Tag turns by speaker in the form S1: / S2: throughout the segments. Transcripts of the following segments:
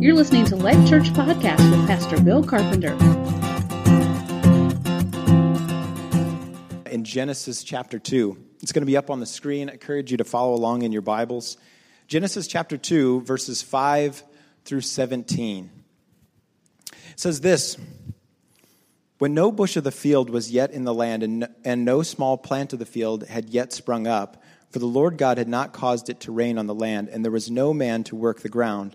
S1: You're listening to Life Church Podcast with Pastor Bill Carpenter.
S2: In Genesis chapter 2, it's going to be up on the screen. I encourage you to follow along in your Bibles. Genesis chapter 2, verses 5 through 17. It says this When no bush of the field was yet in the land, and, and no small plant of the field had yet sprung up, for the Lord God had not caused it to rain on the land, and there was no man to work the ground.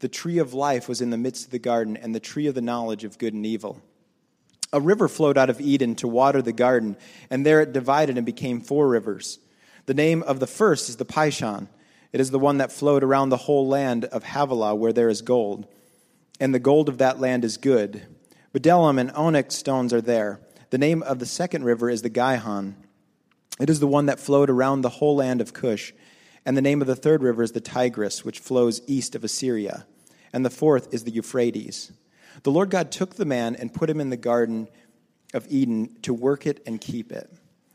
S2: The tree of life was in the midst of the garden, and the tree of the knowledge of good and evil. A river flowed out of Eden to water the garden, and there it divided and became four rivers. The name of the first is the Pishon. It is the one that flowed around the whole land of Havilah, where there is gold. And the gold of that land is good. Bdellium and onyx stones are there. The name of the second river is the Gihon. It is the one that flowed around the whole land of Cush. And the name of the third river is the Tigris, which flows east of Assyria. And the fourth is the Euphrates. The Lord God took the man and put him in the garden of Eden to work it and keep it.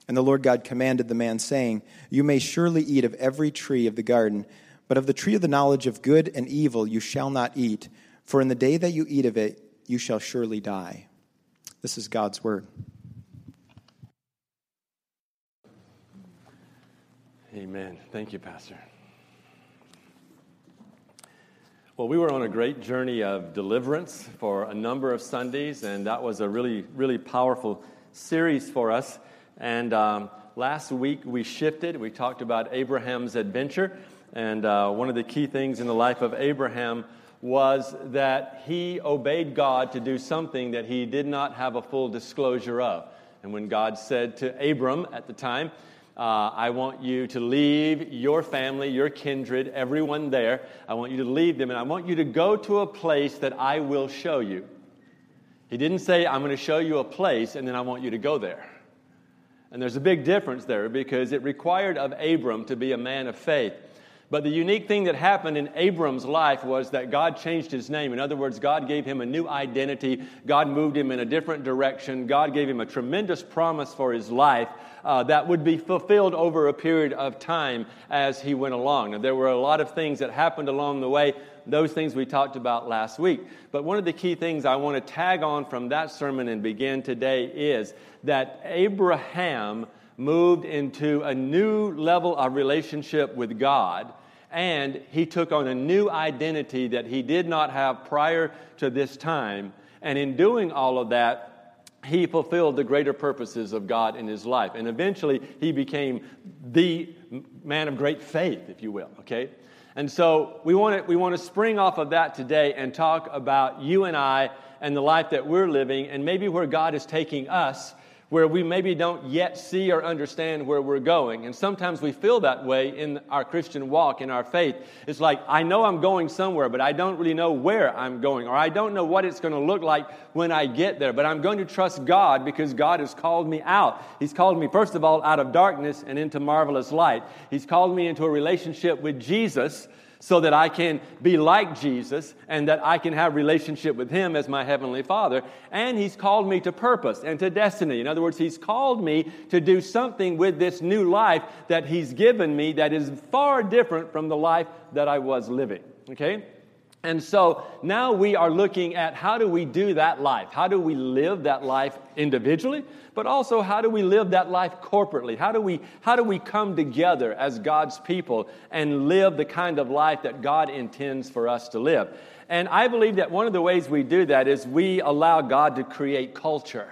S2: And the Lord God commanded the man, saying, You may surely eat of every tree of the garden, but of the tree of the knowledge of good and evil you shall not eat, for in the day that you eat of it, you shall surely die. This is God's word.
S3: Amen. Thank you, Pastor. Well, we were on a great journey of deliverance for a number of Sundays, and that was a really, really powerful series for us. And um, last week we shifted. We talked about Abraham's adventure, and uh, one of the key things in the life of Abraham was that he obeyed God to do something that he did not have a full disclosure of. And when God said to Abram at the time, uh, I want you to leave your family, your kindred, everyone there. I want you to leave them, and I want you to go to a place that I will show you. He didn't say, I'm going to show you a place, and then I want you to go there. And there's a big difference there because it required of Abram to be a man of faith. But the unique thing that happened in Abram's life was that God changed his name. In other words, God gave him a new identity. God moved him in a different direction. God gave him a tremendous promise for his life uh, that would be fulfilled over a period of time as he went along. Now, there were a lot of things that happened along the way. Those things we talked about last week. But one of the key things I want to tag on from that sermon and begin today is that Abraham moved into a new level of relationship with God and he took on a new identity that he did not have prior to this time. And in doing all of that, he fulfilled the greater purposes of God in his life. And eventually, he became the man of great faith, if you will, okay? And so we want to, we want to spring off of that today and talk about you and I and the life that we're living and maybe where God is taking us where we maybe don't yet see or understand where we're going. And sometimes we feel that way in our Christian walk, in our faith. It's like, I know I'm going somewhere, but I don't really know where I'm going, or I don't know what it's going to look like when I get there. But I'm going to trust God because God has called me out. He's called me, first of all, out of darkness and into marvelous light. He's called me into a relationship with Jesus so that I can be like Jesus and that I can have relationship with him as my heavenly Father. And he's called me to purpose and to destiny. In other words, he's called me to do something with this new life that he's given me that is far different from the life that I was living. Okay? And so now we are looking at how do we do that life? How do we live that life individually? But also how do we live that life corporately? How do we, how do we come together as God's people and live the kind of life that God intends for us to live? And I believe that one of the ways we do that is we allow God to create culture.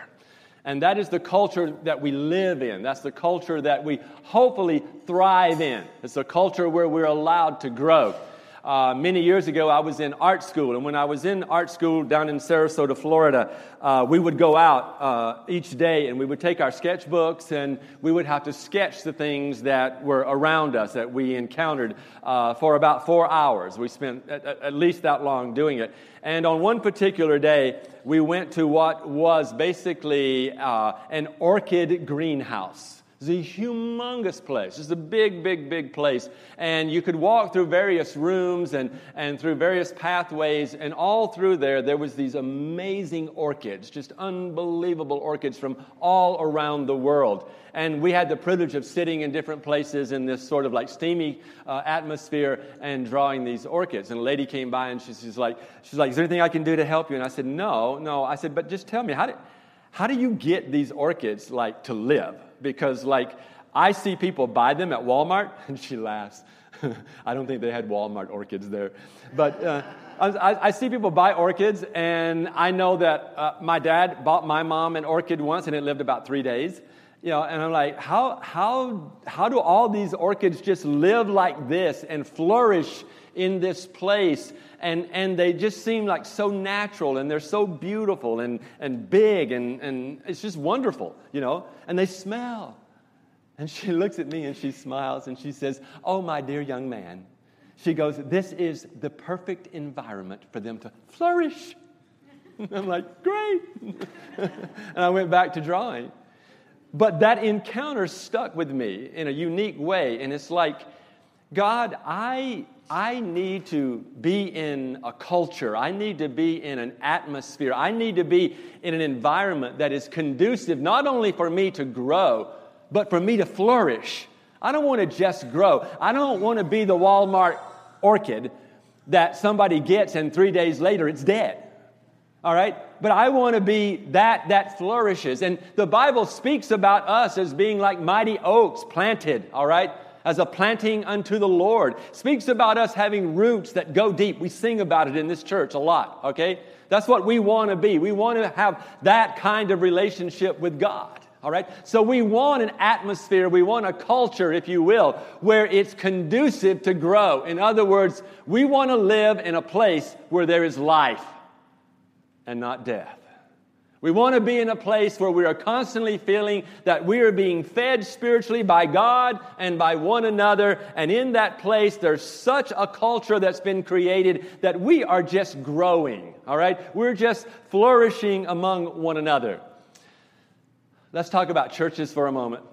S3: And that is the culture that we live in. That's the culture that we hopefully thrive in. It's a culture where we're allowed to grow. Uh, many years ago, I was in art school, and when I was in art school down in Sarasota, Florida, uh, we would go out uh, each day and we would take our sketchbooks and we would have to sketch the things that were around us that we encountered uh, for about four hours. We spent at, at least that long doing it. And on one particular day, we went to what was basically uh, an orchid greenhouse. It's a humongous place. It's a big, big, big place. And you could walk through various rooms and, and through various pathways. And all through there, there was these amazing orchids, just unbelievable orchids from all around the world. And we had the privilege of sitting in different places in this sort of like steamy uh, atmosphere and drawing these orchids. And a lady came by and she's, she's like, she's like, is there anything I can do to help you? And I said, no, no. I said, but just tell me, how do, how do you get these orchids like to live? Because, like, I see people buy them at Walmart, and she laughs. I don't think they had Walmart orchids there. But uh, I, I, see people buy orchids, and I know that uh, my dad bought my mom an orchid once, and it lived about three days. You know, and I'm like, how, how, how do all these orchids just live like this and flourish in this place? And, and they just seem like so natural, and they're so beautiful and, and big, and, and it's just wonderful, you know? And they smell. And she looks at me and she smiles and she says, Oh, my dear young man. She goes, This is the perfect environment for them to flourish. I'm like, Great. and I went back to drawing. But that encounter stuck with me in a unique way. And it's like, God, I, I need to be in a culture. I need to be in an atmosphere. I need to be in an environment that is conducive not only for me to grow, but for me to flourish. I don't want to just grow. I don't want to be the Walmart orchid that somebody gets and three days later it's dead all right? But I want to be that that flourishes. And the Bible speaks about us as being like mighty oaks planted, all right? As a planting unto the Lord. Speaks about us having roots that go deep. We sing about it in this church a lot, okay? That's what we want to be. We want to have that kind of relationship with God. All right? So we want an atmosphere, we want a culture, if you will, where it's conducive to grow. In other words, we want to live in a place where there is life and not death. We want to be in a place where we are constantly feeling that we are being fed spiritually by God and by one another. And in that place, there's such a culture that's been created that we are just growing, all right? We're just flourishing among one another. Let's talk about churches for a moment.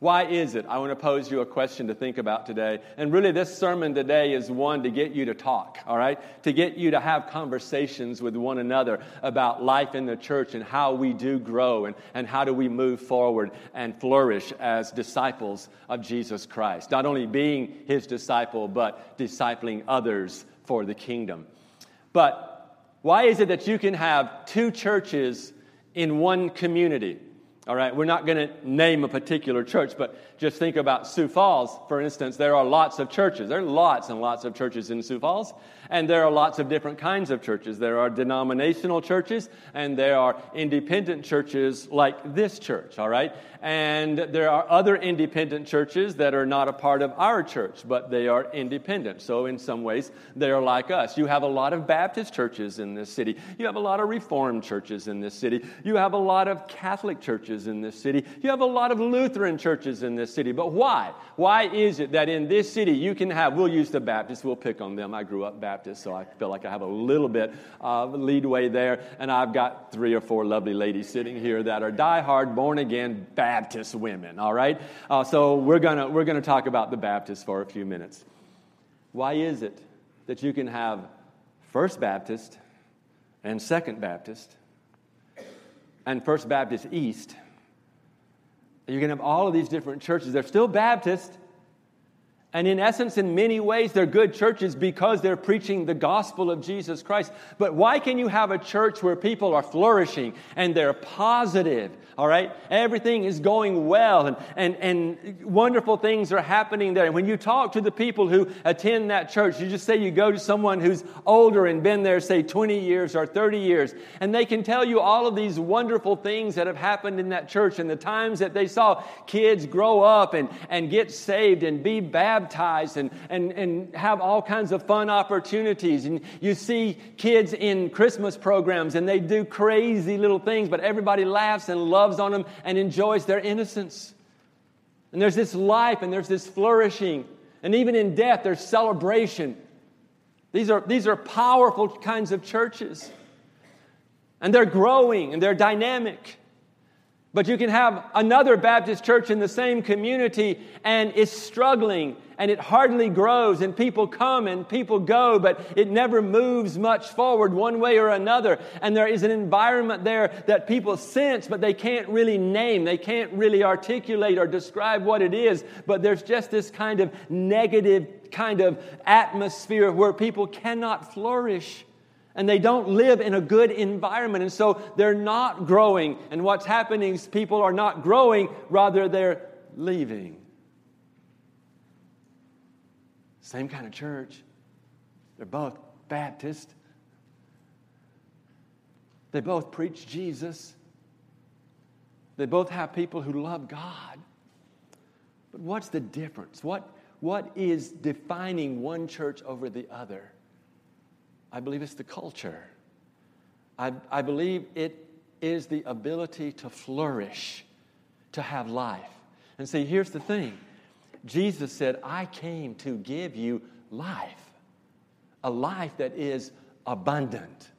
S3: Why is it? I want to pose you a question to think about today. And really, this sermon today is one to get you to talk, all right? To get you to have conversations with one another about life in the church and how we do grow and, and how do we move forward and flourish as disciples of Jesus Christ. Not only being his disciple, but discipling others for the kingdom. But why is it that you can have two churches in one community? All right, we're not going to name a particular church, but just think about Sioux Falls, for instance. There are lots of churches. There are lots and lots of churches in Sioux Falls, and there are lots of different kinds of churches. There are denominational churches, and there are independent churches like this church, all right? And there are other independent churches that are not a part of our church, but they are independent. So, in some ways, they are like us. You have a lot of Baptist churches in this city, you have a lot of Reformed churches in this city, you have a lot of Catholic churches in this city, you have a lot of Lutheran churches in this city. But why? Why is it that in this city you can have, we'll use the Baptists, we'll pick on them. I grew up Baptist, so I feel like I have a little bit of leadway there. And I've got three or four lovely ladies sitting here that are diehard, born again Baptist women, all right? Uh, so we're going to we're gonna talk about the Baptists for a few minutes. Why is it that you can have First Baptist and Second Baptist and First Baptist East? You can have all of these different churches. They're still Baptist, and in essence, in many ways, they're good churches because they're preaching the gospel of Jesus Christ. But why can you have a church where people are flourishing and they're positive? All right? Everything is going well and, and, and wonderful things are happening there. And when you talk to the people who attend that church, you just say you go to someone who's older and been there, say 20 years or 30 years, and they can tell you all of these wonderful things that have happened in that church and the times that they saw kids grow up and, and get saved and be baptized and, and, and have all kinds of fun opportunities. And you see kids in Christmas programs and they do crazy little things, but everybody laughs and loves on them and enjoys their innocence. And there's this life and there's this flourishing. And even in death, there's celebration. These are, these are powerful kinds of churches. And they're growing and they're dynamic. But you can have another Baptist church in the same community and it's struggling and it hardly grows and people come and people go, but it never moves much forward one way or another. And there is an environment there that people sense, but they can't really name. They can't really articulate or describe what it is. But there's just this kind of negative kind of atmosphere where people cannot flourish and they don't live in a good environment. And so they're not growing. And what's happening is people are not growing, rather, they're leaving. Same kind of church. They're both Baptist. They both preach Jesus. They both have people who love God. But what's the difference? What, what is defining one church over the other? I believe it's the culture. I, I believe it is the ability to flourish, to have life. And see, here's the thing Jesus said, I came to give you life, a life that is abundant.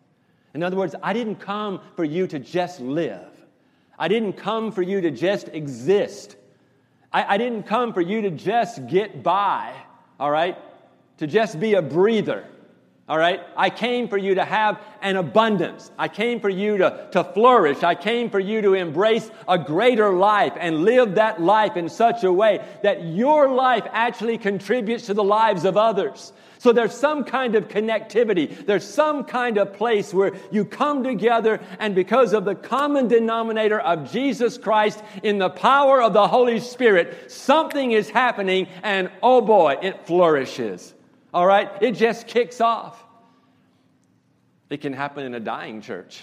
S3: In other words, I didn't come for you to just live, I didn't come for you to just exist. I, I didn't come for you to just get by, all right? To just be a breather. All right? I came for you to have an abundance. I came for you to, to flourish. I came for you to embrace a greater life and live that life in such a way that your life actually contributes to the lives of others. So there's some kind of connectivity. There's some kind of place where you come together, and because of the common denominator of Jesus Christ in the power of the Holy Spirit, something is happening, and oh boy, it flourishes. All right? It just kicks off. It can happen in a dying church.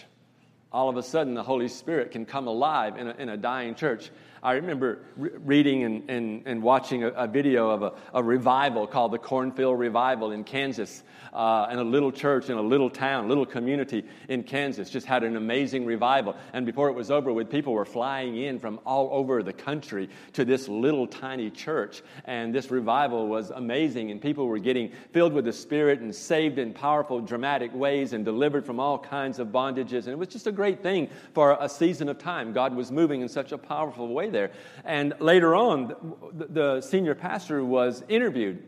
S3: All of a sudden, the Holy Spirit can come alive in a, in a dying church. I remember re- reading and, and, and watching a, a video of a, a, revival called the Cornfield Revival in Kansas. Uh, and a little church in a little town, little community in Kansas just had an amazing revival. And before it was over with, people were flying in from all over the country to this little tiny church. And this revival was amazing. And people were getting filled with the Spirit and saved in powerful, dramatic ways and delivered from all kinds of bondages. And it was just a great thing for a season of time. God was moving in such a powerful way there. And later on, the, the senior pastor was interviewed,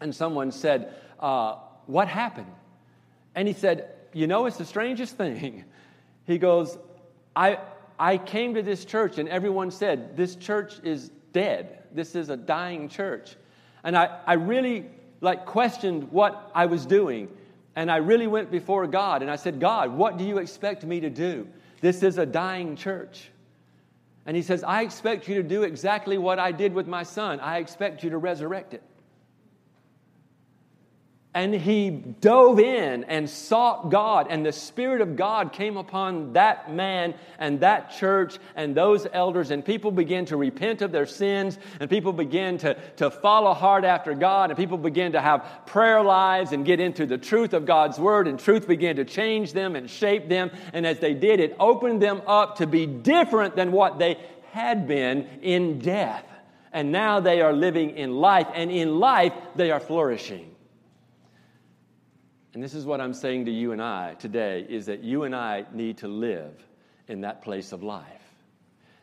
S3: and someone said, uh, What happened? And he said, You know, it's the strangest thing. He goes, I, I came to this church, and everyone said, This church is dead. This is a dying church. And I, I really like questioned what I was doing. And I really went before God and I said, God, what do you expect me to do? This is a dying church. And he says, I expect you to do exactly what I did with my son. I expect you to resurrect it. And he dove in and sought God, and the Spirit of God came upon that man and that church and those elders, and people began to repent of their sins, and people began to, to follow hard after God, and people began to have prayer lives and get into the truth of God's Word, and truth began to change them and shape them. And as they did, it opened them up to be different than what they had been in death. And now they are living in life, and in life, they are flourishing. And this is what I'm saying to you and I today is that you and I need to live in that place of life.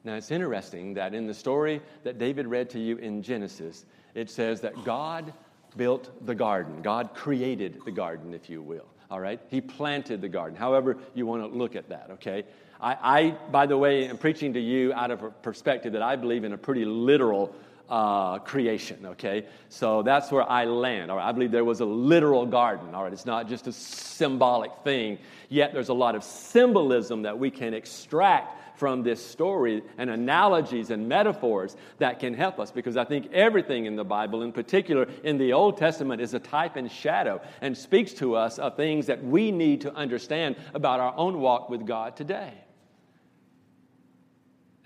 S3: Now, it's interesting that in the story that David read to you in Genesis, it says that God built the garden. God created the garden, if you will. All right? He planted the garden. However, you want to look at that, okay? I, I by the way, am preaching to you out of a perspective that I believe in a pretty literal uh, creation, okay? So that's where I land. All right, I believe there was a literal garden, all right? It's not just a symbolic thing, yet there's a lot of symbolism that we can extract from this story and analogies and metaphors that can help us because I think everything in the Bible, in particular in the Old Testament, is a type and shadow and speaks to us of things that we need to understand about our own walk with God today.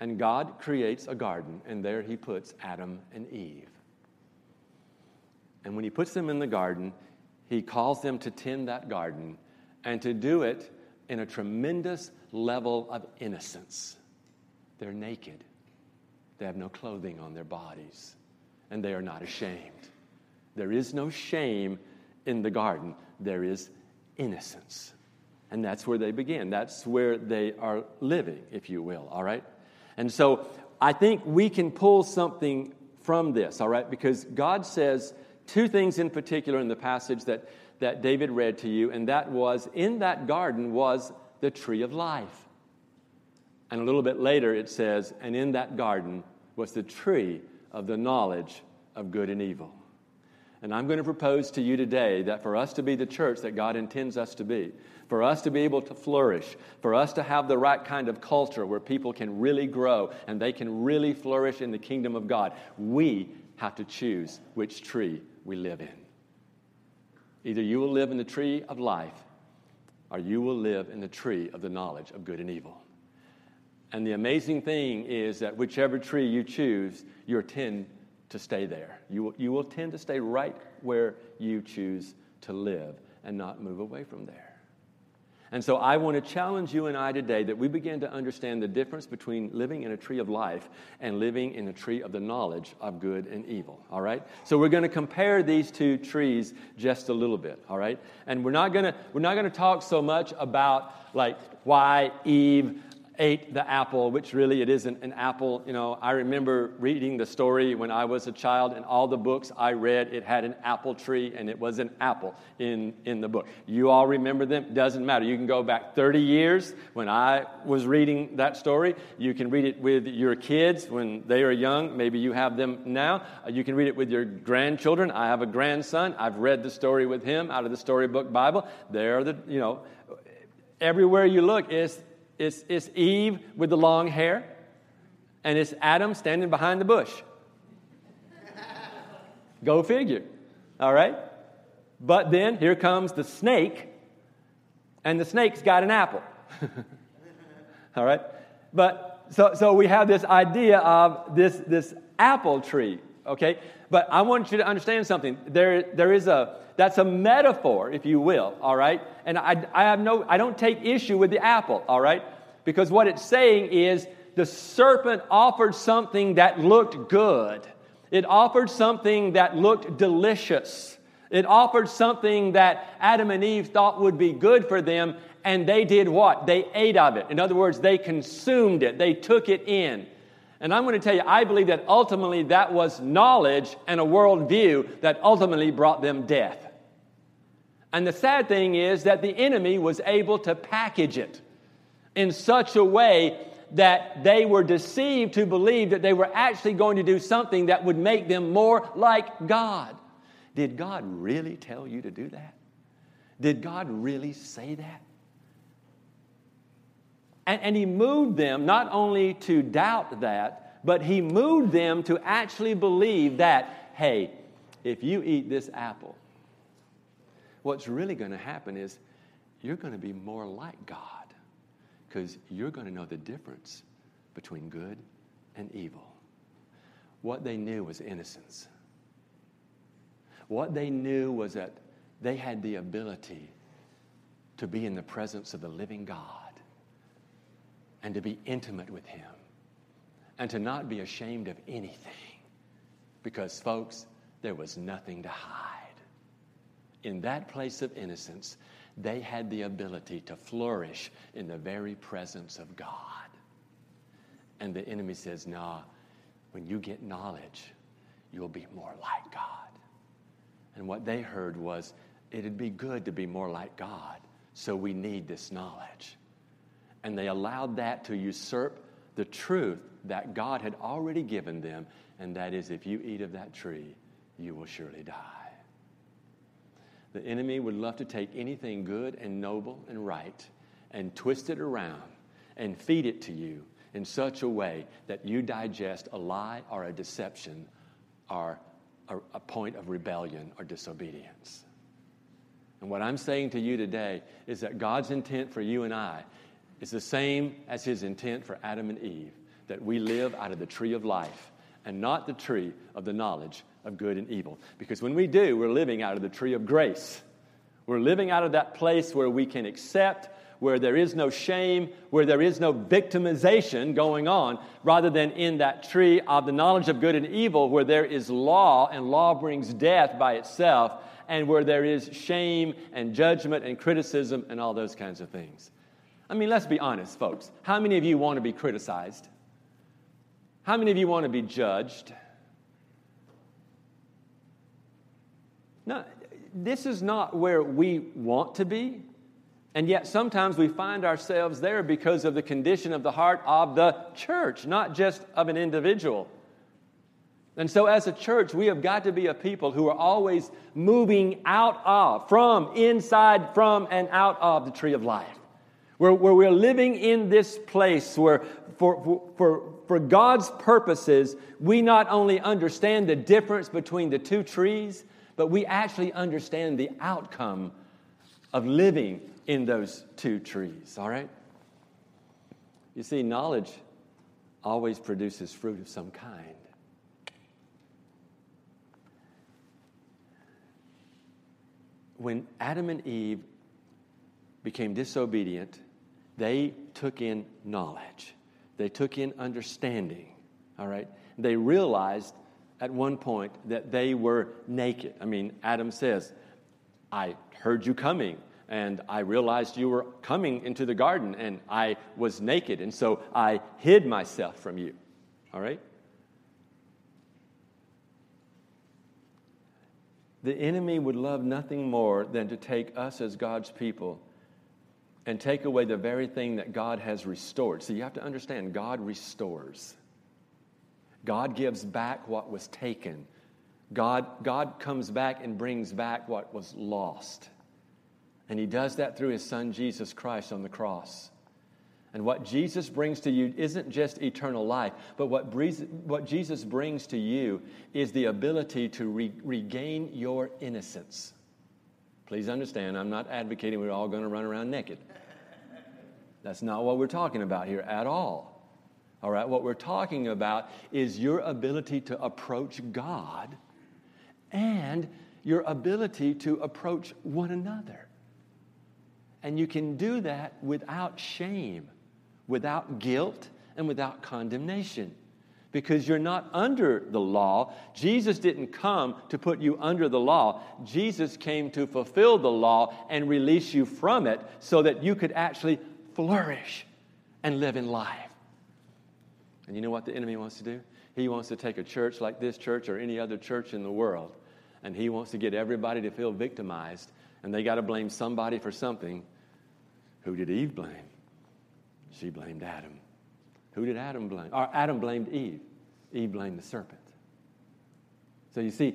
S3: And God creates a garden, and there he puts Adam and Eve. And when he puts them in the garden, he calls them to tend that garden and to do it in a tremendous level of innocence. They're naked, they have no clothing on their bodies, and they are not ashamed. There is no shame in the garden, there is innocence. And that's where they begin. That's where they are living, if you will, all right? And so I think we can pull something from this, all right? Because God says two things in particular in the passage that, that David read to you, and that was in that garden was the tree of life. And a little bit later it says, and in that garden was the tree of the knowledge of good and evil. And I'm going to propose to you today that for us to be the church that God intends us to be, for us to be able to flourish, for us to have the right kind of culture where people can really grow and they can really flourish in the kingdom of God, we have to choose which tree we live in. Either you will live in the tree of life or you will live in the tree of the knowledge of good and evil. And the amazing thing is that whichever tree you choose, you'll tend to stay there. You will, you will tend to stay right where you choose to live and not move away from there. And so I want to challenge you and I today that we begin to understand the difference between living in a tree of life and living in a tree of the knowledge of good and evil. All right? So we're going to compare these two trees just a little bit, all right? And we're not going to we're not going to talk so much about like why Eve ate the apple, which really it isn't an apple. You know, I remember reading the story when I was a child, and all the books I read, it had an apple tree, and it was an apple in, in the book. You all remember them? Doesn't matter. You can go back 30 years when I was reading that story. You can read it with your kids when they are young. Maybe you have them now. You can read it with your grandchildren. I have a grandson. I've read the story with him out of the storybook Bible. There are the, you know, everywhere you look, it's it's, it's Eve with the long hair, and it's Adam standing behind the bush. Go figure. All right? But then here comes the snake, and the snake's got an apple. All right? But so, so we have this idea of this, this apple tree, okay? But I want you to understand something. There, there is a, that's a metaphor, if you will, all right? And I, I have no, I don't take issue with the apple, all right? Because what it's saying is the serpent offered something that looked good. It offered something that looked delicious. It offered something that Adam and Eve thought would be good for them, and they did what? They ate of it. In other words, they consumed it, they took it in. And I'm going to tell you, I believe that ultimately that was knowledge and a worldview that ultimately brought them death. And the sad thing is that the enemy was able to package it in such a way that they were deceived to believe that they were actually going to do something that would make them more like God. Did God really tell you to do that? Did God really say that? And, and he moved them not only to doubt that, but he moved them to actually believe that, hey, if you eat this apple, what's really going to happen is you're going to be more like God because you're going to know the difference between good and evil. What they knew was innocence. What they knew was that they had the ability to be in the presence of the living God and to be intimate with Him and to not be ashamed of anything. Because, folks, there was nothing to hide. In that place of innocence, they had the ability to flourish in the very presence of God. And the enemy says, Nah, when you get knowledge, you'll be more like God. And what they heard was, It'd be good to be more like God, so we need this knowledge and they allowed that to usurp the truth that God had already given them, and that is if you eat of that tree, you will surely die. The enemy would love to take anything good and noble and right and twist it around and feed it to you in such a way that you digest a lie or a deception or a, a point of rebellion or disobedience. And what I'm saying to you today is that God's intent for you and I is the same as his intent for Adam and Eve that we live out of the tree of life and not the tree of the knowledge of good and evil. Because when we do, we're living out of the tree of grace. We're living out of that place where we can accept, where there is no shame, where there is no victimization going on, rather than in that tree of the knowledge of good and evil, where there is law and law brings death by itself, and where there is shame and judgment and criticism and all those kinds of things. I mean, let's be honest, folks. How many of you want to be criticized? How many of you want to be judged? No, this is not where we want to be. And yet, sometimes we find ourselves there because of the condition of the heart of the church, not just of an individual. And so, as a church, we have got to be a people who are always moving out of, from, inside, from, and out of the tree of life. Where, where we're living in this place where, for, for, for God's purposes, we not only understand the difference between the two trees, but we actually understand the outcome of living in those two trees, all right? You see, knowledge always produces fruit of some kind. When Adam and Eve became disobedient, they took in knowledge, they took in understanding, all right? They realized at one point that they were naked. I mean, Adam says, I heard you coming, and I realized you were coming into the garden, and I was naked, and so I hid myself from you. All right? The enemy would love nothing more than to take us as God's people and take away the very thing that God has restored. So you have to understand, God restores. God gives back what was taken. God, God comes back and brings back what was lost. And He does that through His Son, Jesus Christ, on the cross. And what Jesus brings to you isn't just eternal life, but what, what Jesus brings to you is the ability to re- regain your innocence. Please understand, I'm not advocating we're all going to run around naked. That's not what we're talking about here at all. All right, what we're talking about is your ability to approach God and your ability to approach one another. And you can do that without shame, without guilt, and without condemnation. Because you're not under the law. Jesus didn't come to put you under the law. Jesus came to fulfill the law and release you from it so that you could actually flourish and live in life. And you know what the enemy wants to do? He wants to take a church like this church or any other church in the world, and he wants to get everybody to feel victimized, and they got to blame somebody for something. Who did Eve blame? She blamed Adam. Who did Adam blame? Or Adam blamed Eve. Eve blamed the serpent. So you see,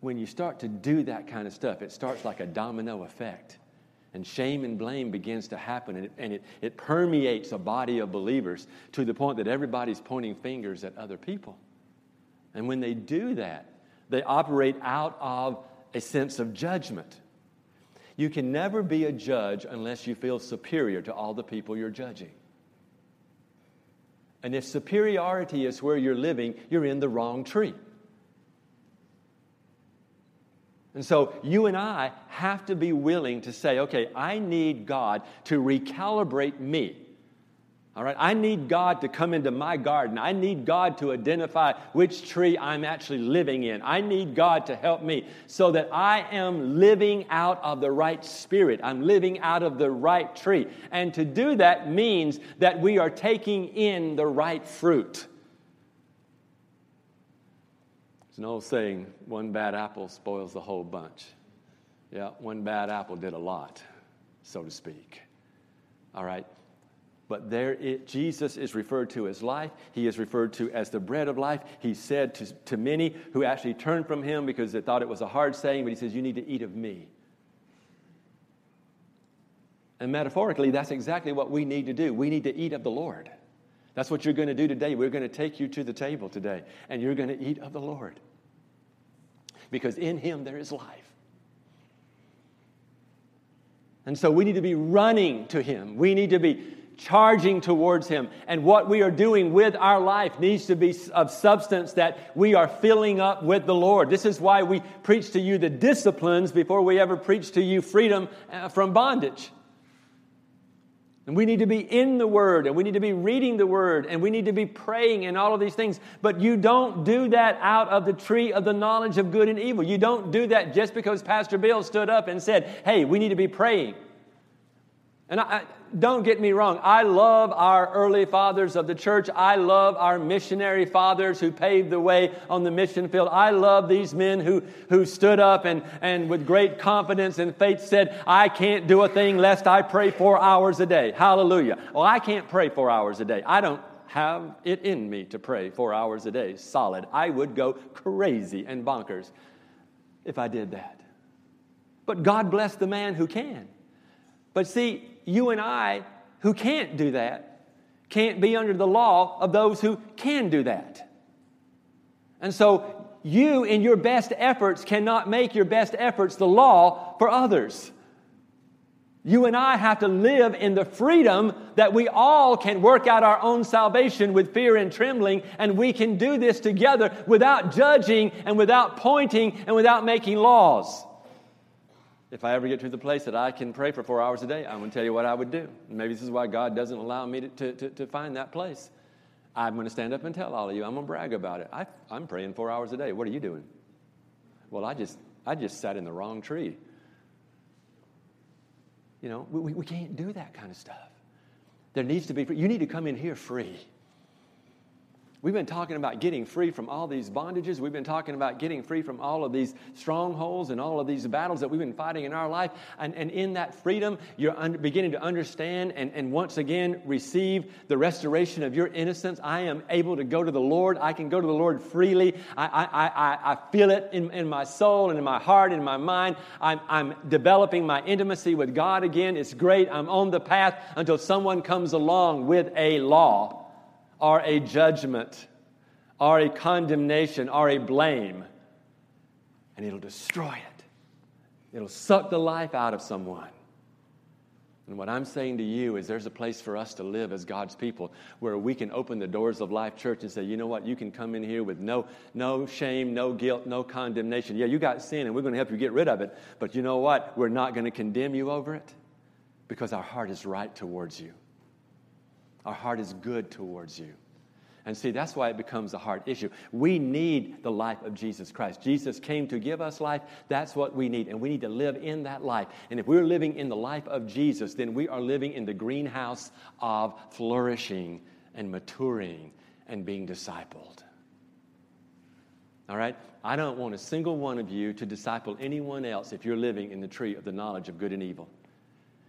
S3: when you start to do that kind of stuff, it starts like a domino effect. And shame and blame begins to happen, and, it, and it, it permeates a body of believers to the point that everybody's pointing fingers at other people. And when they do that, they operate out of a sense of judgment. You can never be a judge unless you feel superior to all the people you're judging. And if superiority is where you're living, you're in the wrong tree. And so you and I have to be willing to say, okay, I need God to recalibrate me. All right, I need God to come into my garden. I need God to identify which tree I'm actually living in. I need God to help me so that I am living out of the right spirit. I'm living out of the right tree. And to do that means that we are taking in the right fruit. There's an old saying one bad apple spoils the whole bunch. Yeah, one bad apple did a lot, so to speak. All right? But there, it, Jesus is referred to as life. He is referred to as the bread of life. He said to, to many who actually turned from him because they thought it was a hard saying, but he says, You need to eat of me. And metaphorically, that's exactly what we need to do. We need to eat of the Lord. That's what you're going to do today. We're going to take you to the table today, and you're going to eat of the Lord. Because in Him there is life. And so we need to be running to Him. We need to be charging towards Him. And what we are doing with our life needs to be of substance that we are filling up with the Lord. This is why we preach to you the disciplines before we ever preach to you freedom uh, from bondage. And we need to be in the Word, and we need to be reading the Word, and we need to be praying and all of these things. But you don't do that out of the tree of the knowledge of good and evil. You don't do that just because Pastor Bill stood up and said, hey, we need to be praying. And I, don't get me wrong, I love our early fathers of the church. I love our missionary fathers who paved the way on the mission field. I love these men who, who stood up and, and with great confidence and faith said, I can't do a thing lest I pray four hours a day. Hallelujah. Well, I can't pray four hours a day. I don't have it in me to pray four hours a day solid. I would go crazy and bonkers if I did that. But God bless the man who can. But see, you and I, who can't do that, can't be under the law of those who can do that. And so, you, in your best efforts, cannot make your best efforts the law for others. You and I have to live in the freedom that we all can work out our own salvation with fear and trembling, and we can do this together without judging and without pointing and without making laws. If I ever get to the place that I can pray for four hours a day, I'm going to tell you what I would do. maybe this is why God doesn't allow me to, to, to find that place. I'm going to stand up and tell all of you. I'm going to brag about it. I, I'm praying four hours a day. What are you doing? Well, I just, I just sat in the wrong tree. You know, we, we can't do that kind of stuff. There needs to be, you need to come in here free. We've been talking about getting free from all these bondages. We've been talking about getting free from all of these strongholds and all of these battles that we've been fighting in our life. And, and in that freedom, you're beginning to understand and, and once again receive the restoration of your innocence. I am able to go to the Lord. I can go to the Lord freely. I, I, I, I feel it in, in my soul and in my heart and in my mind. I'm, I'm developing my intimacy with God again. It's great. I'm on the path until someone comes along with a law are a judgment, are a condemnation, are a blame. And it'll destroy it. It'll suck the life out of someone. And what I'm saying to you is there's a place for us to live as God's people where we can open the doors of Life Church and say, you know what, you can come in here with no, no shame, no guilt, no condemnation. Yeah, you got sin and we're going to help you get rid of it. But you know what? We're not going to condemn you over it because our heart is right towards you. Our heart is good towards you. And see, that's why it becomes a heart issue. We need the life of Jesus Christ. Jesus came to give us life. That's what we need. And we need to live in that life. And if we're living in the life of Jesus, then we are living in the greenhouse of flourishing and maturing and being discipled. All right? I don't want a single one of you to disciple anyone else if you're living in the tree of the knowledge of good and evil.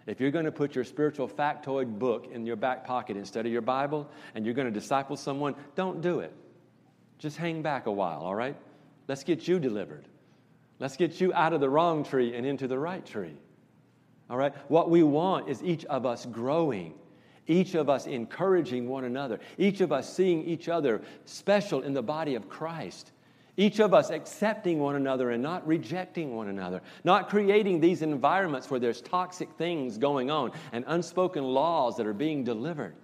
S3: If you're going to put your spiritual factoid book in your back pocket instead of your Bible and you're going to disciple someone, don't do it. Just hang back a while, all right? Let's get you delivered. Let's get you out of the wrong tree and into the right tree. All right? What we want is each of us growing, each of us encouraging one another, each of us seeing each other special in the body of Christ. Each of us accepting one another and not rejecting one another, not creating these environments where there's toxic things going on and unspoken laws that are being delivered.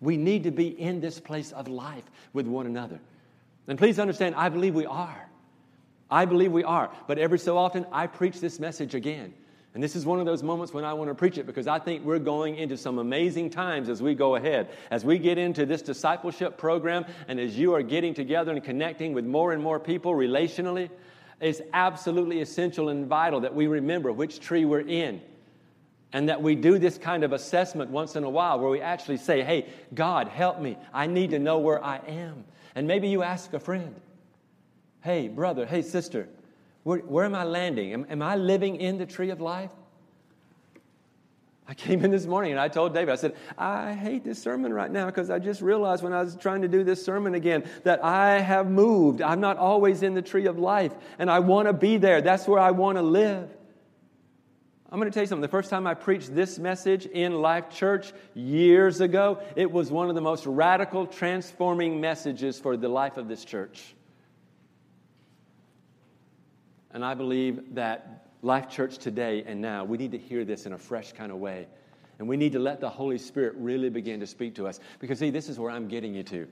S3: We need to be in this place of life with one another. And please understand, I believe we are. I believe we are. But every so often, I preach this message again. And this is one of those moments when I want to preach it because I think we're going into some amazing times as we go ahead. As we get into this discipleship program and as you are getting together and connecting with more and more people relationally, it's absolutely essential and vital that we remember which tree we're in. And that we do this kind of assessment once in a while where we actually say, Hey, God, help me. I need to know where I am. And maybe you ask a friend, Hey, brother, hey, sister, where, where am I landing? Am, am I living in the tree of life? I came in this morning and I told David, I said, I hate this sermon right now because I just realized when I was trying to do this sermon again that I have moved. I'm not always in the tree of life and I want to be there. That's where I want to live. I'm going to tell you something. The first time I preached this message in Life Church years ago, it was one of the most radical, transforming messages for the life of this church. And I believe that Life Church today and now, we need to hear this in a fresh kind of way. And we need to let the Holy Spirit really begin to speak to us. Because, see, this is where I'm getting you to.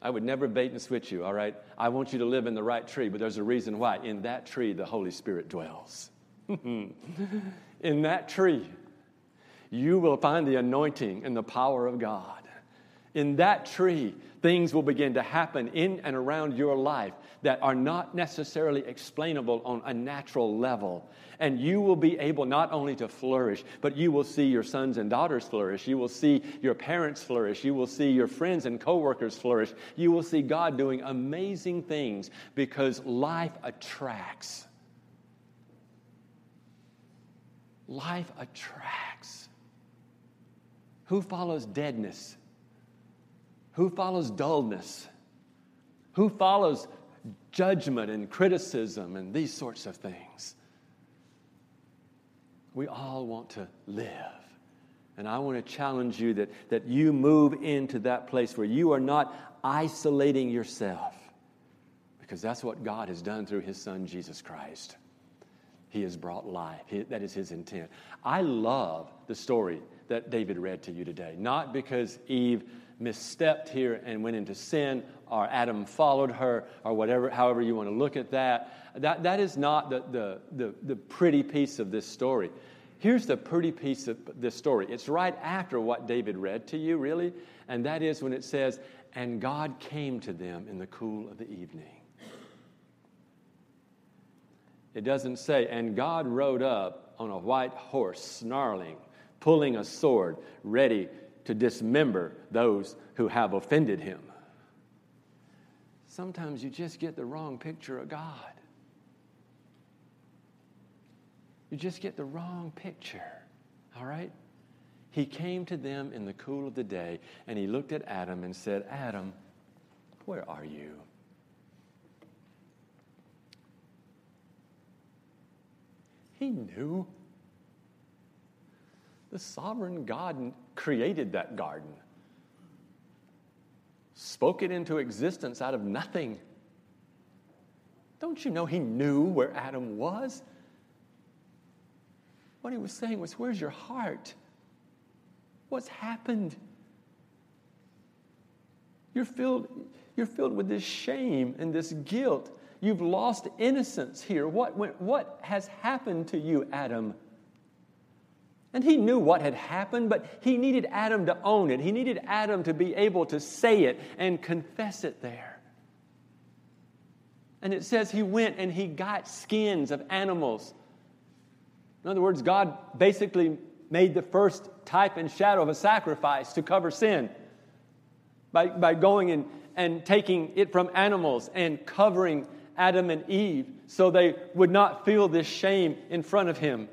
S3: I would never bait and switch you, all right? I want you to live in the right tree, but there's a reason why. In that tree, the Holy Spirit dwells. in that tree, you will find the anointing and the power of God. In that tree, things will begin to happen in and around your life that are not necessarily explainable on a natural level. And you will be able not only to flourish, but you will see your sons and daughters flourish. You will see your parents flourish. You will see your friends and coworkers flourish. You will see God doing amazing things because life attracts. Life attracts. Who follows deadness? Who follows dullness? Who follows judgment and criticism and these sorts of things? We all want to live. And I want to challenge you that, that you move into that place where you are not isolating yourself, because that's what God has done through His Son, Jesus Christ. He has brought life. He, that is His intent. I love the story that David read to you today, not because Eve misstepped here and went into sin, or Adam followed her, or whatever, however you want to look at that. That, that is not the, the, the, the pretty piece of this story. Here's the pretty piece of this story. It's right after what David read to you, really, and that is when it says, And God came to them in the cool of the evening. It doesn't say, And God rode up on a white horse, snarling, pulling a sword, ready to dismember those who have offended him. Sometimes you just get the wrong picture of God. You just get the wrong picture, all right? He came to them in the cool of the day and he looked at Adam and said, Adam, where are you? He knew. The sovereign God created that garden, spoke it into existence out of nothing. Don't you know he knew where Adam was? What he was saying was, Where's your heart? What's happened? You're filled, you're filled with this shame and this guilt. You've lost innocence here. What, what has happened to you, Adam? And he knew what had happened, but he needed Adam to own it. He needed Adam to be able to say it and confess it there. And it says he went and he got skins of animals. In other words, God basically made the first type and shadow of a sacrifice to cover sin by, by going and, and taking it from animals and covering Adam and Eve so they would not feel this shame in front of him.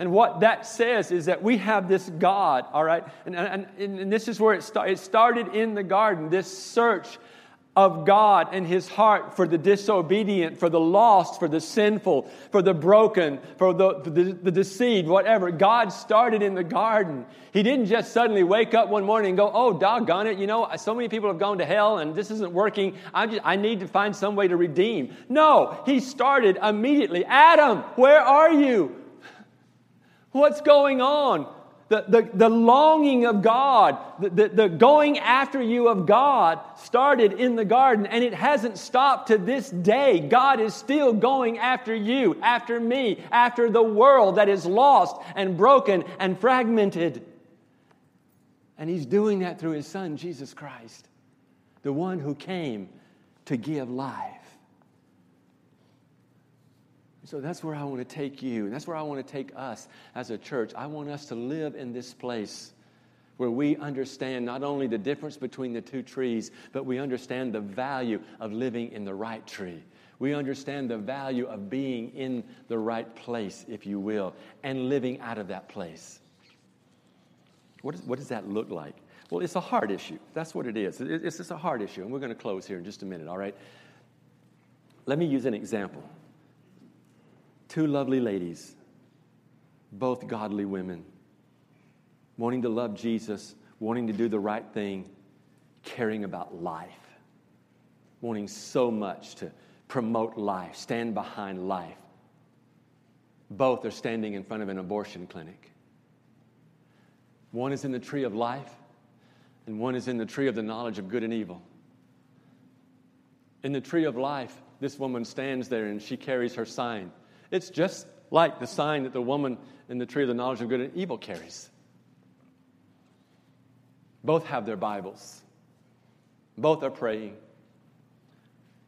S3: And what that says is that we have this God, all right? And, and, and this is where it, start, it started in the garden, this search of God and his heart for the disobedient, for the lost, for the sinful, for the broken, for the, for the, the, deceived, whatever. God started in the garden. He didn't just suddenly wake up one morning and go, oh, doggone it, you know, so many people have gone to hell and this isn't working. I, just, I need to find some way to redeem. No, he started immediately. Adam, where are you? What's going on? The, the, the longing of God, the, the, the going after you of God started in the garden and it hasn't stopped to this day. God is still going after you, after me, after the world that is lost and broken and fragmented. And He's doing that through His Son, Jesus Christ, the one who came to give life. So that's where I want to take you, and that's where I want to take us as a church. I want us to live in this place where we understand not only the difference between the two trees, but we understand the value of living in the right tree. We understand the value of being in the right place, if you will, and living out of that place. What, is, what does that look like? Well, it's a hard issue. That's what it is. It's just a hard issue, and we're going to close here in just a minute, all right? Let me use an example two lovely ladies, both godly women, wanting to love Jesus, wanting to do the right thing, caring about life, wanting so much to promote life, stand behind life. Both are standing in front of an abortion clinic. One is in the tree of life, and one is in the tree of the knowledge of good and evil. In the tree of life, this woman stands there and she carries her sign. It's just like the sign that the woman in the tree of the knowledge of good and evil carries. Both have their Bibles, both are praying.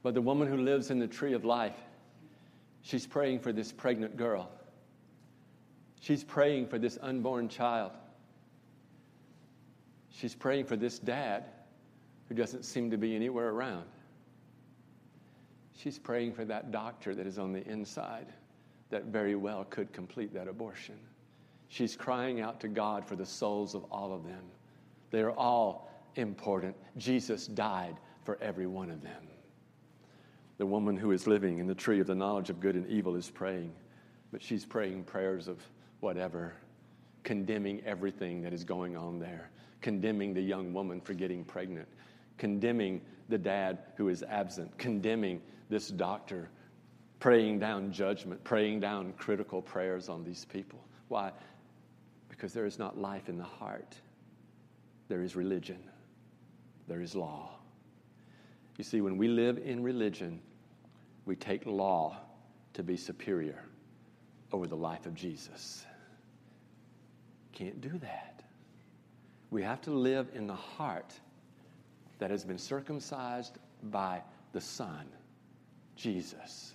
S3: But the woman who lives in the tree of life, she's praying for this pregnant girl. She's praying for this unborn child. She's praying for this dad who doesn't seem to be anywhere around. She's praying for that doctor that is on the inside that very well could complete that abortion. She's crying out to God for the souls of all of them. They are all important. Jesus died for every one of them. The woman who is living in the tree of the knowledge of good and evil is praying, but she's praying prayers of whatever, condemning everything that is going on there, condemning the young woman for getting pregnant, condemning the dad who is absent, condemning this doctor, praying down judgment, praying down critical prayers on these people. Why? Because there is not life in the heart, there is religion, there is law. You see, when we live in religion, we take law to be superior over the life of Jesus. Can't do that. We have to live in the heart that has been circumcised by the Son, Jesus.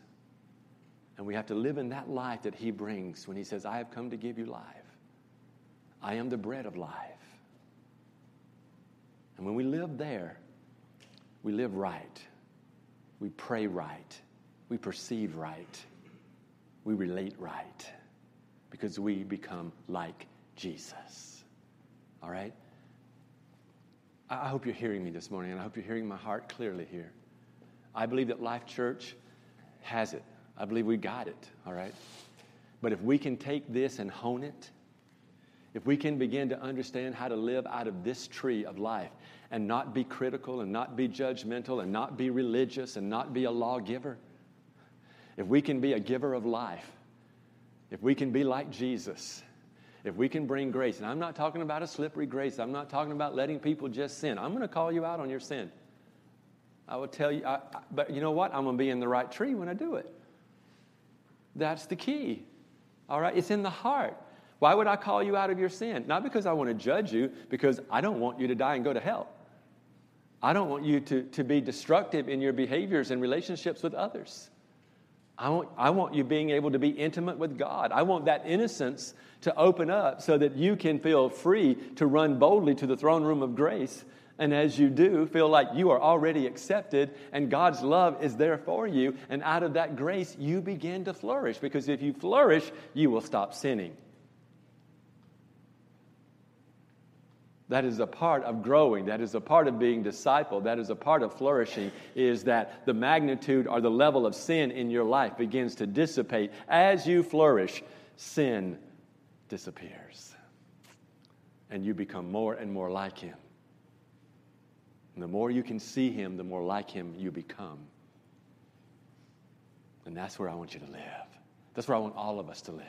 S3: And we have to live in that life that He brings when He says, I have come to give you life. I am the bread of life. And when we live there, we live right. We pray right. We perceive right. We relate right. Because we become like Jesus. All right? I hope you're hearing me this morning, and I hope you're hearing my heart clearly here. I believe that Life Church has it. I believe we got it, all right? But if we can take this and hone it, if we can begin to understand how to live out of this tree of life and not be critical and not be judgmental and not be religious and not be a lawgiver, if we can be a giver of life, if we can be like Jesus, if we can bring grace, and I'm not talking about a slippery grace, I'm not talking about letting people just sin. I'm going to call you out on your sin. I will tell you, I, I, but you know what? I'm going to be in the right tree when I do it. That's the key. All right? It's in the heart. Why would I call you out of your sin? Not because I want to judge you, because I don't want you to die and go to hell. I don't want you to, to be destructive in your behaviors and relationships with others. I want, I want you being able to be intimate with God. I want that innocence to open up so that you can feel free to run boldly to the throne room of grace. And as you do, feel like you are already accepted and God's love is there for you. And out of that grace, you begin to flourish. Because if you flourish, you will stop sinning. That is a part of growing. That is a part of being discipled. That is a part of flourishing, is that the magnitude or the level of sin in your life begins to dissipate. As you flourish, sin disappears. And you become more and more like Him. And the more you can see Him, the more like Him you become. And that's where I want you to live. That's where I want all of us to live.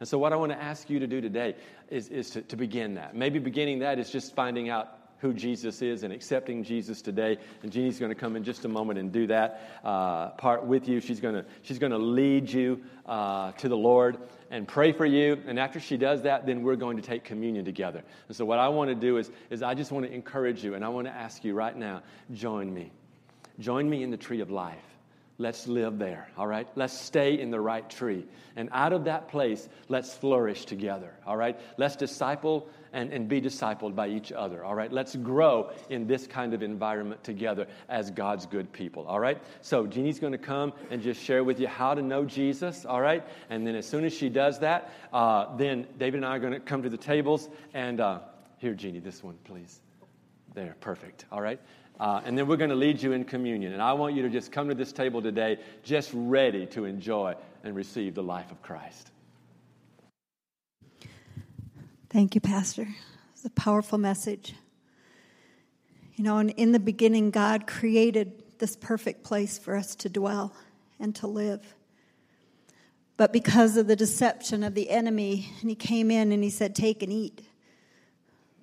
S3: And so, what I want to ask you to do today is, is to, to begin that. Maybe beginning that is just finding out who Jesus is and accepting Jesus today. And Jeannie's going to come in just a moment and do that uh, part with you. She's going to, she's going to lead you uh, to the Lord and pray for you. And after she does that, then we're going to take communion together. And so, what I want to do is, is I just want to encourage you and I want to ask you right now join me. Join me in the tree of life. Let's live there, all right? Let's stay in the right tree. And out of that place, let's flourish together, all right? Let's disciple and, and be discipled by each other, all right? Let's grow in this kind of environment together as God's good people, all right? So Jeannie's going to come and just share with you how to know Jesus, all right? And then as soon as she does that, uh, then David and I are going to come to the tables. And uh, here, Jeannie, this one, please. There, perfect, all right? Uh, and then we're going to lead you in communion. And I want you to just come to this table today just ready to enjoy and receive the life of Christ.
S4: Thank you, Pastor. It's a powerful message. You know, and in the beginning, God created this perfect place for us to dwell and to live. But because of the deception of the enemy, and he came in and he said, Take and eat.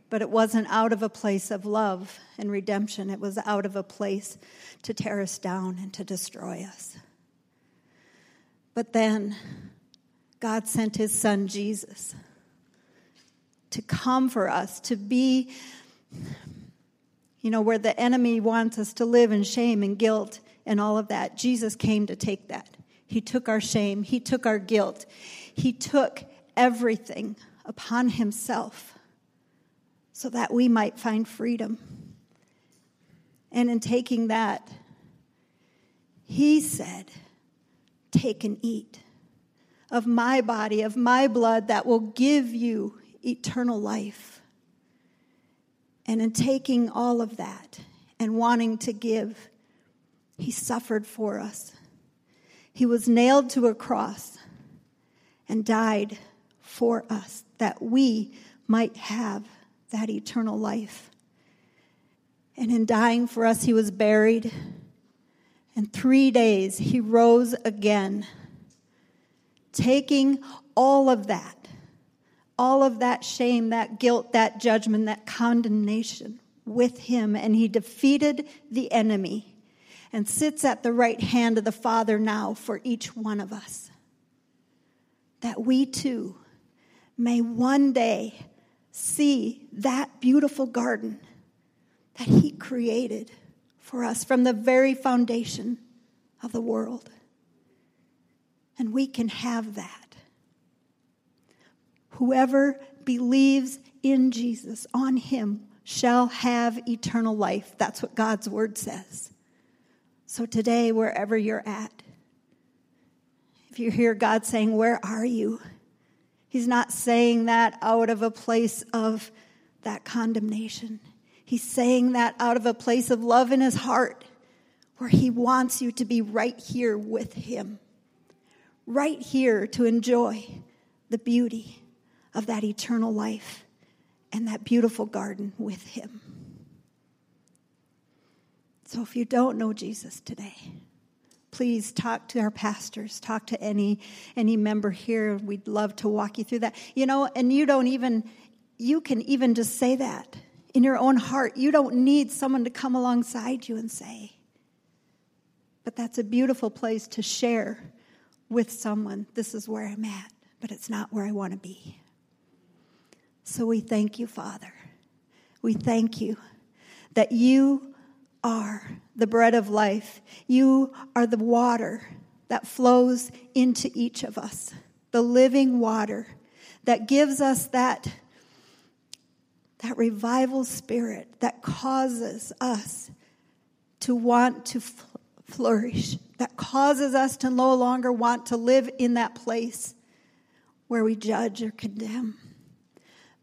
S4: But it wasn't out of a place of love and redemption, it was out of a place to tear us down and to destroy us. But then God sent his son Jesus to come for us, to be, you know, where the enemy wants us to live in shame and guilt and all of that. Jesus came to take that. He took our shame, He took our guilt, He took everything upon Himself so that we might find freedom. And in taking that, He said, Take and eat of my body, of my blood that will give you eternal life. And in taking all of that and wanting to give, he suffered for us. He was nailed to a cross and died for us that we might have that eternal life. And in dying for us, he was buried. And three days he rose again, taking all of that, all of that shame, that guilt, that judgment, that condemnation with him. And he defeated the enemy and sits at the right hand of the Father now for each one of us. That we too may one day see that beautiful garden that He created for us from the very foundation of the world. And we can have that. Whoever believes in Jesus, on Him, shall have eternal life. That's what God's word says. So today, wherever you're at, if you hear God saying, Where are you? He's not saying that out of a place of that condemnation. He's saying that out of a place of love in his heart, where he wants you to be right here with him, right here to enjoy the beauty of that eternal life and that beautiful garden with him. So if you don't know Jesus today, please talk to our pastors, talk to any any member here. We'd love to walk you through that. You know, and you don't even you can even just say that in your own heart. You don't need someone to come alongside you and say. But that's a beautiful place to share with someone. This is where I'm at, but it's not where I want to be. So we thank you, Father. We thank you that you are the bread of life. You are the water that flows into each of us, the living water that gives us that, that revival spirit that causes us to want to flourish, that causes us to no longer want to live in that place where we judge or condemn,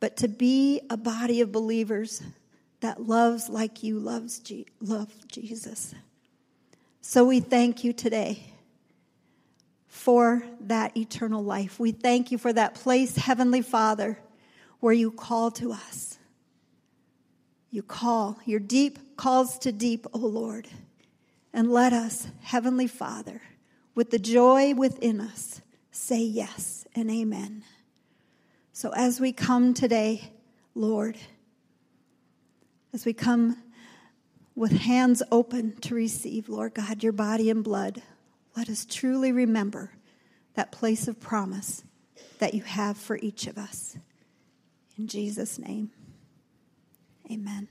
S4: but to be a body of believers that loves like you loves Je- love Jesus. So we thank you today for that eternal life. We thank you for that place, Heavenly Father, where you call to us. You call, your deep calls to deep, O Lord. And let us, Heavenly Father, with the joy within us, say yes and amen. So as we come today, Lord, as we come with hands open to receive, Lord God, your body and blood, let us truly remember that place of promise that you have for each of us. In Jesus' name, amen.